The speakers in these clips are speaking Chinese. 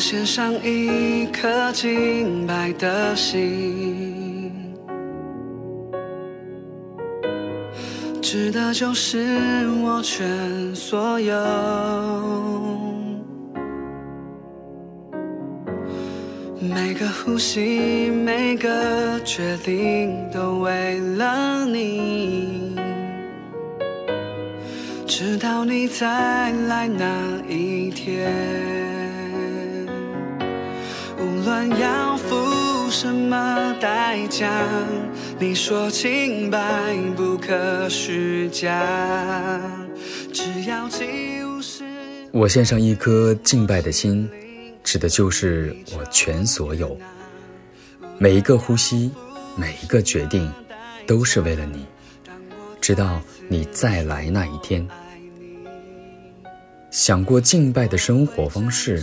献上一颗敬拜的心，值得就是我全所有。每个呼吸，每个决定，都为了你。直到你再来那一天，论要付什么代价，你说清白不可虚假，只要几乎是。我献上一颗敬拜的心，指的就是我全所有。每一个呼吸，每一个决定，都是为了你，直到你再来那一天。想过敬拜的生活方式，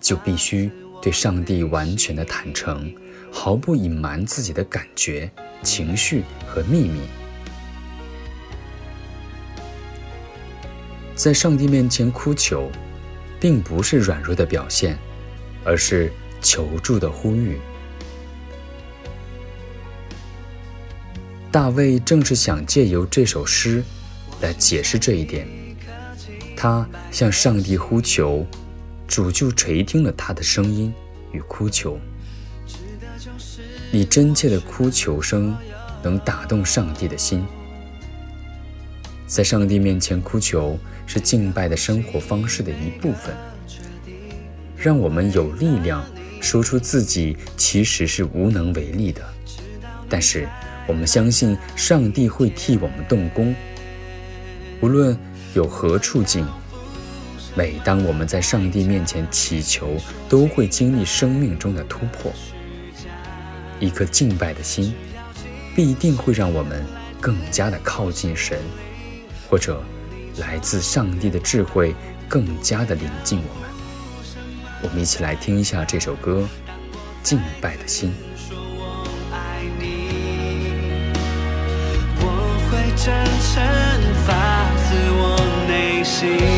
就必须对上帝完全的坦诚，毫不隐瞒自己的感觉、情绪和秘密。在上帝面前哭求，并不是软弱的表现，而是求助的呼吁。大卫正是想借由这首诗来解释这一点。他向上帝呼求，主就垂听了他的声音与哭求。你真切的哭求声能打动上帝的心。在上帝面前哭求是敬拜的生活方式的一部分，让我们有力量说出自己其实是无能为力的，但是我们相信上帝会替我们动工，无论。有何处境？每当我们在上帝面前祈求，都会经历生命中的突破。一颗敬拜的心，必定会让我们更加的靠近神，或者来自上帝的智慧更加的临近我们。我们一起来听一下这首歌《敬拜的心》。我会真诚发自我内心。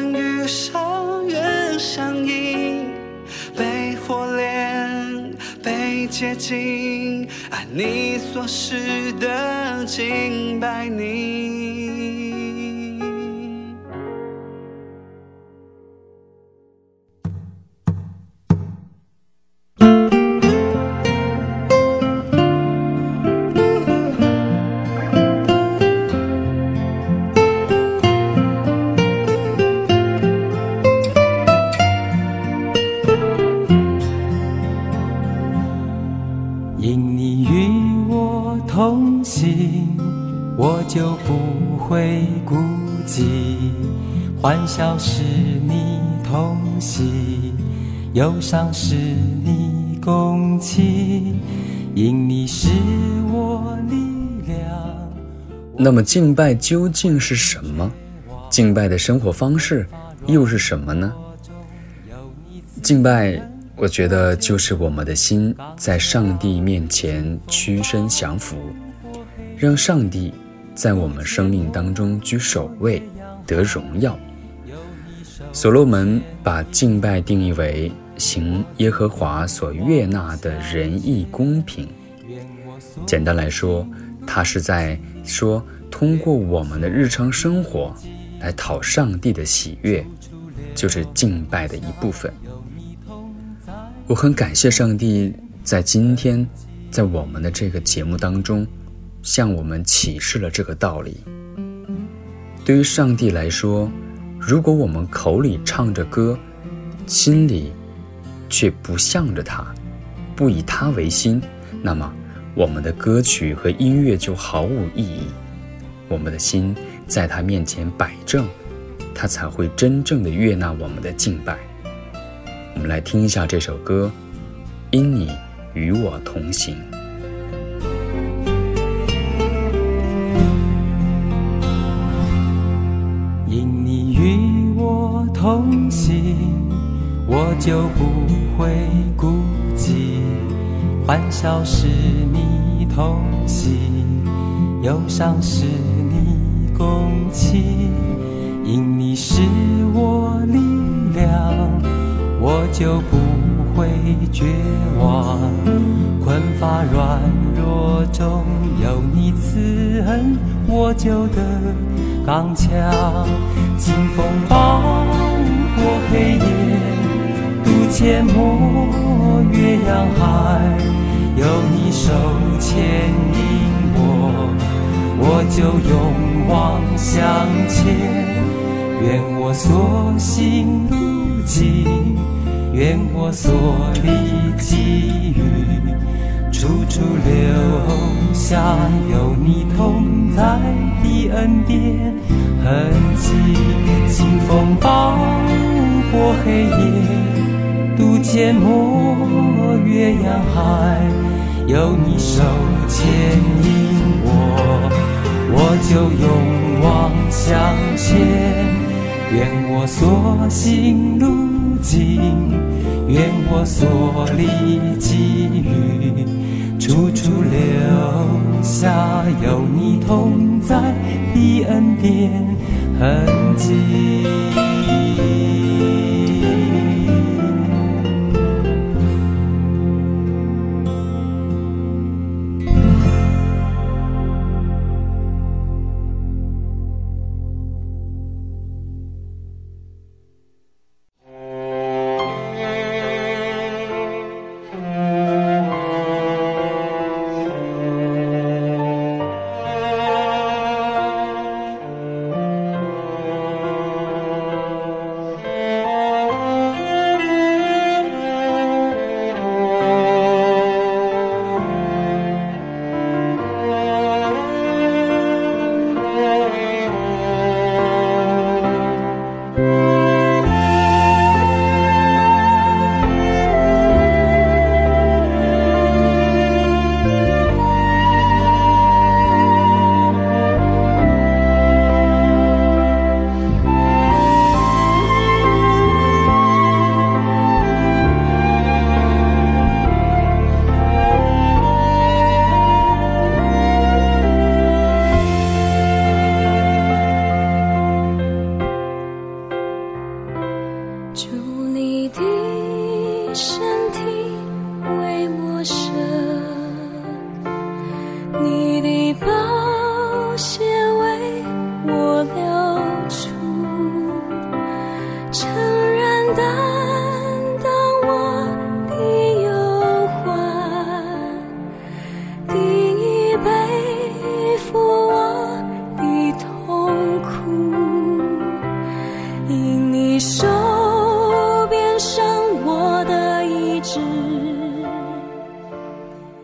深渊与深渊相映，被火炼，被接近，按你所示的敬拜你。会孤寂。欢笑是你同喜，忧伤是你共情。因你是我力量。那么敬拜究竟是什么？敬拜的生活方式又是什么呢？敬拜，我觉得就是我们的心在上帝面前屈身降服，让上帝在我们生命当中居首位，得荣耀。所罗门把敬拜定义为行耶和华所悦纳的仁义公平。简单来说，他是在说，通过我们的日常生活来讨上帝的喜悦，就是敬拜的一部分。我很感谢上帝在今天，在我们的这个节目当中，向我们启示了这个道理。对于上帝来说，如果我们口里唱着歌，心里却不向着他，不以他为心，那么我们的歌曲和音乐就毫无意义。我们的心在他面前摆正，他才会真正的悦纳我们的敬拜。我们来听一下这首歌，《因你与我同行》。同行，我就不会孤寂。欢笑是你同喜，忧伤是你共情。因你是我力量，我就不会绝望。困乏软弱中有你慈恩，我就得刚强。清风暴过黑夜，渡阡陌越洋海，有你手牵引我，我就勇往向前。愿我所行路径，愿我所历际遇，处处留下有你同在的恩典痕迹。清风暴过黑夜，渡阡陌越洋海，有你手牵引我，我就勇往向前。愿我所行路径，愿我所历际遇，处处留下有你同在的恩典痕迹。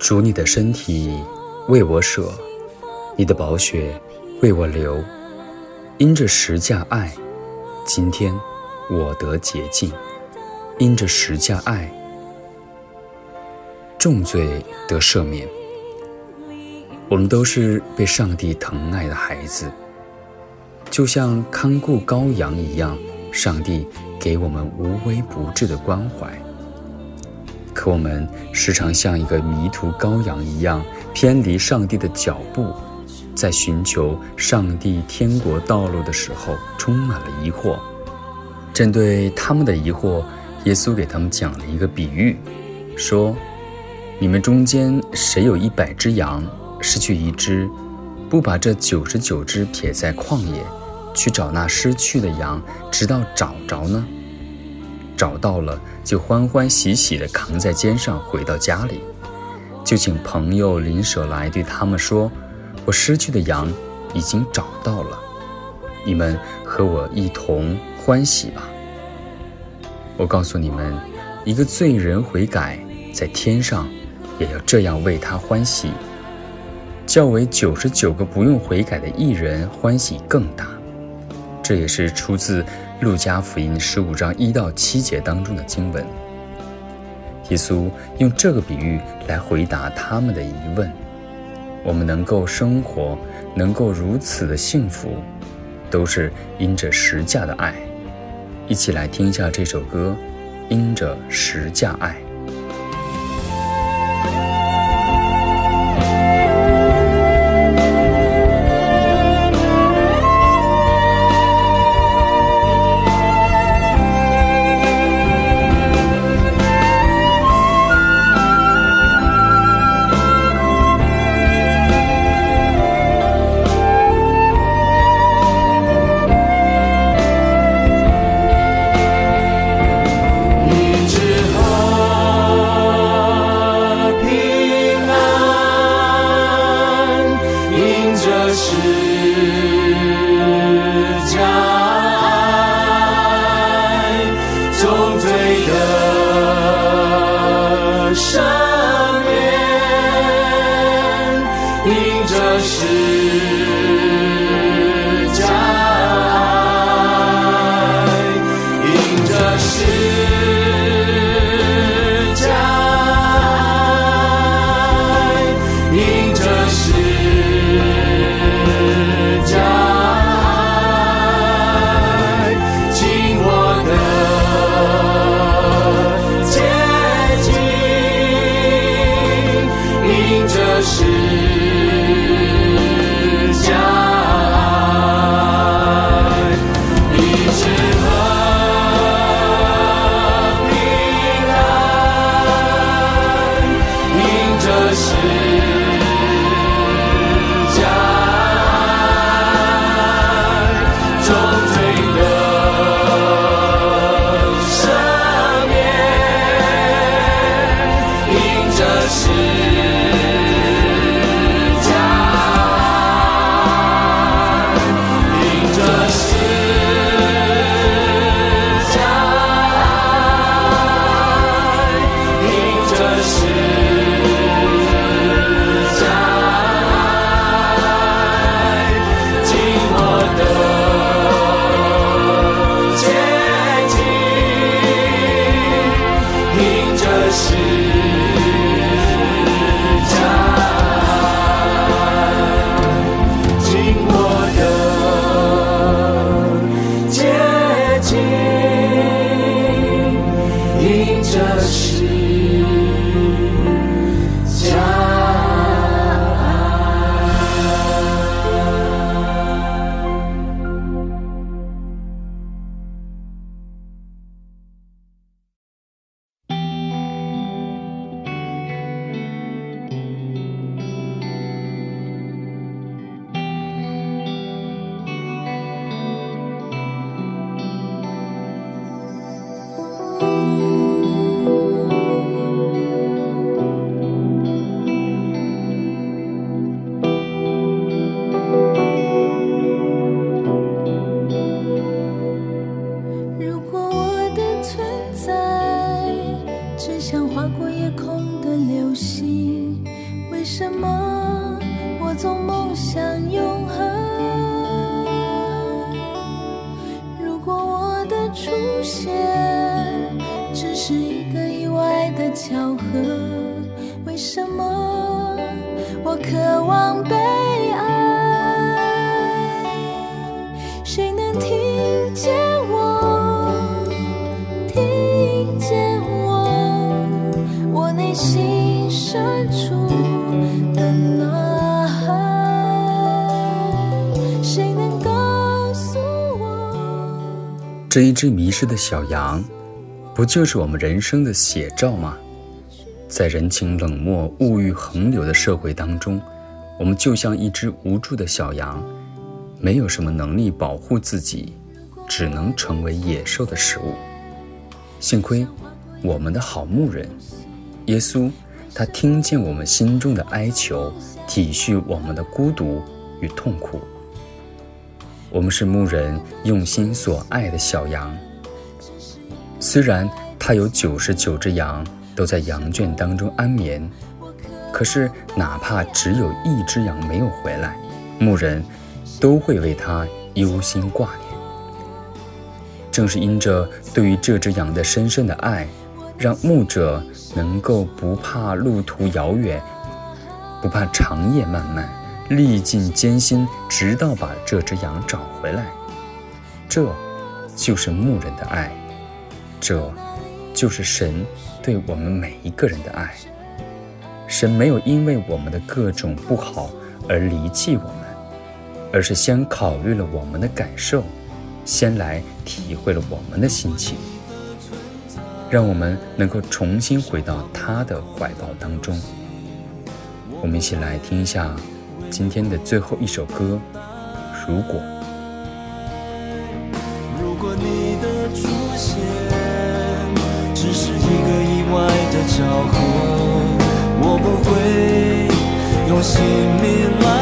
主，你的身体为我舍，你的宝血为我流，因着十架爱，今天我得洁净；因着十架爱，重罪得赦免。我们都是被上帝疼爱的孩子，就像看顾羔羊一样，上帝给我们无微不至的关怀。可我们时常像一个迷途羔羊一样，偏离上帝的脚步，在寻求上帝天国道路的时候，充满了疑惑。针对他们的疑惑，耶稣给他们讲了一个比喻，说：“你们中间谁有一百只羊，失去一只，不把这九十九只撇在旷野，去找那失去的羊，直到找着呢？”找到了，就欢欢喜喜地扛在肩上回到家里，就请朋友邻舍来对他们说：“我失去的羊已经找到了，你们和我一同欢喜吧。”我告诉你们，一个罪人悔改，在天上也要这样为他欢喜，较为九十九个不用悔改的艺人欢喜更大。这也是出自。路加福音十五章一到七节当中的经文，耶稣用这个比喻来回答他们的疑问。我们能够生活，能够如此的幸福，都是因着十架的爱。一起来听一下这首歌，《因着十架爱》。这一只迷失的小羊，不就是我们人生的写照吗？在人情冷漠、物欲横流的社会当中，我们就像一只无助的小羊，没有什么能力保护自己，只能成为野兽的食物。幸亏，我们的好牧人耶稣，他听见我们心中的哀求，体恤我们的孤独与痛苦。我们是牧人用心所爱的小羊。虽然他有九十九只羊都在羊圈当中安眠，可是哪怕只有一只羊没有回来，牧人都会为他忧心挂念。正是因着对于这只羊的深深的爱，让牧者能够不怕路途遥远，不怕长夜漫漫，历尽艰辛，直到把这只羊找回来。这，就是牧人的爱，这，就是神对我们每一个人的爱。神没有因为我们的各种不好而离弃我们，而是先考虑了我们的感受，先来体会了我们的心情，让我们能够重新回到他的怀抱当中。我们一起来听一下今天的最后一首歌《如果》。如果你的出现只是一个意外的巧合，我不会用性命来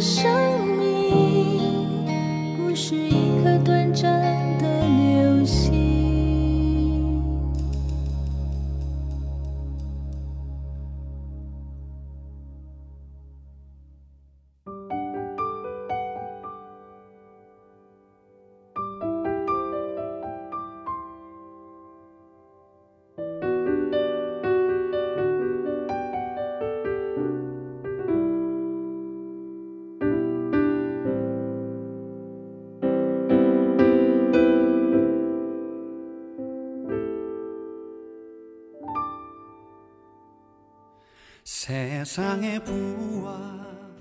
生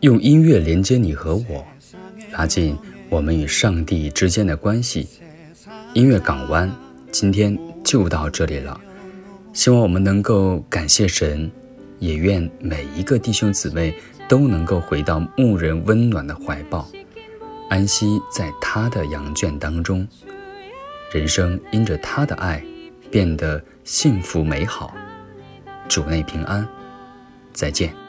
用音乐连接你和我，拉近我们与上帝之间的关系。音乐港湾今天就到这里了，希望我们能够感谢神，也愿每一个弟兄姊妹都能够回到牧人温暖的怀抱，安息在他的羊圈当中，人生因着他的爱变得幸福美好。主内平安，再见。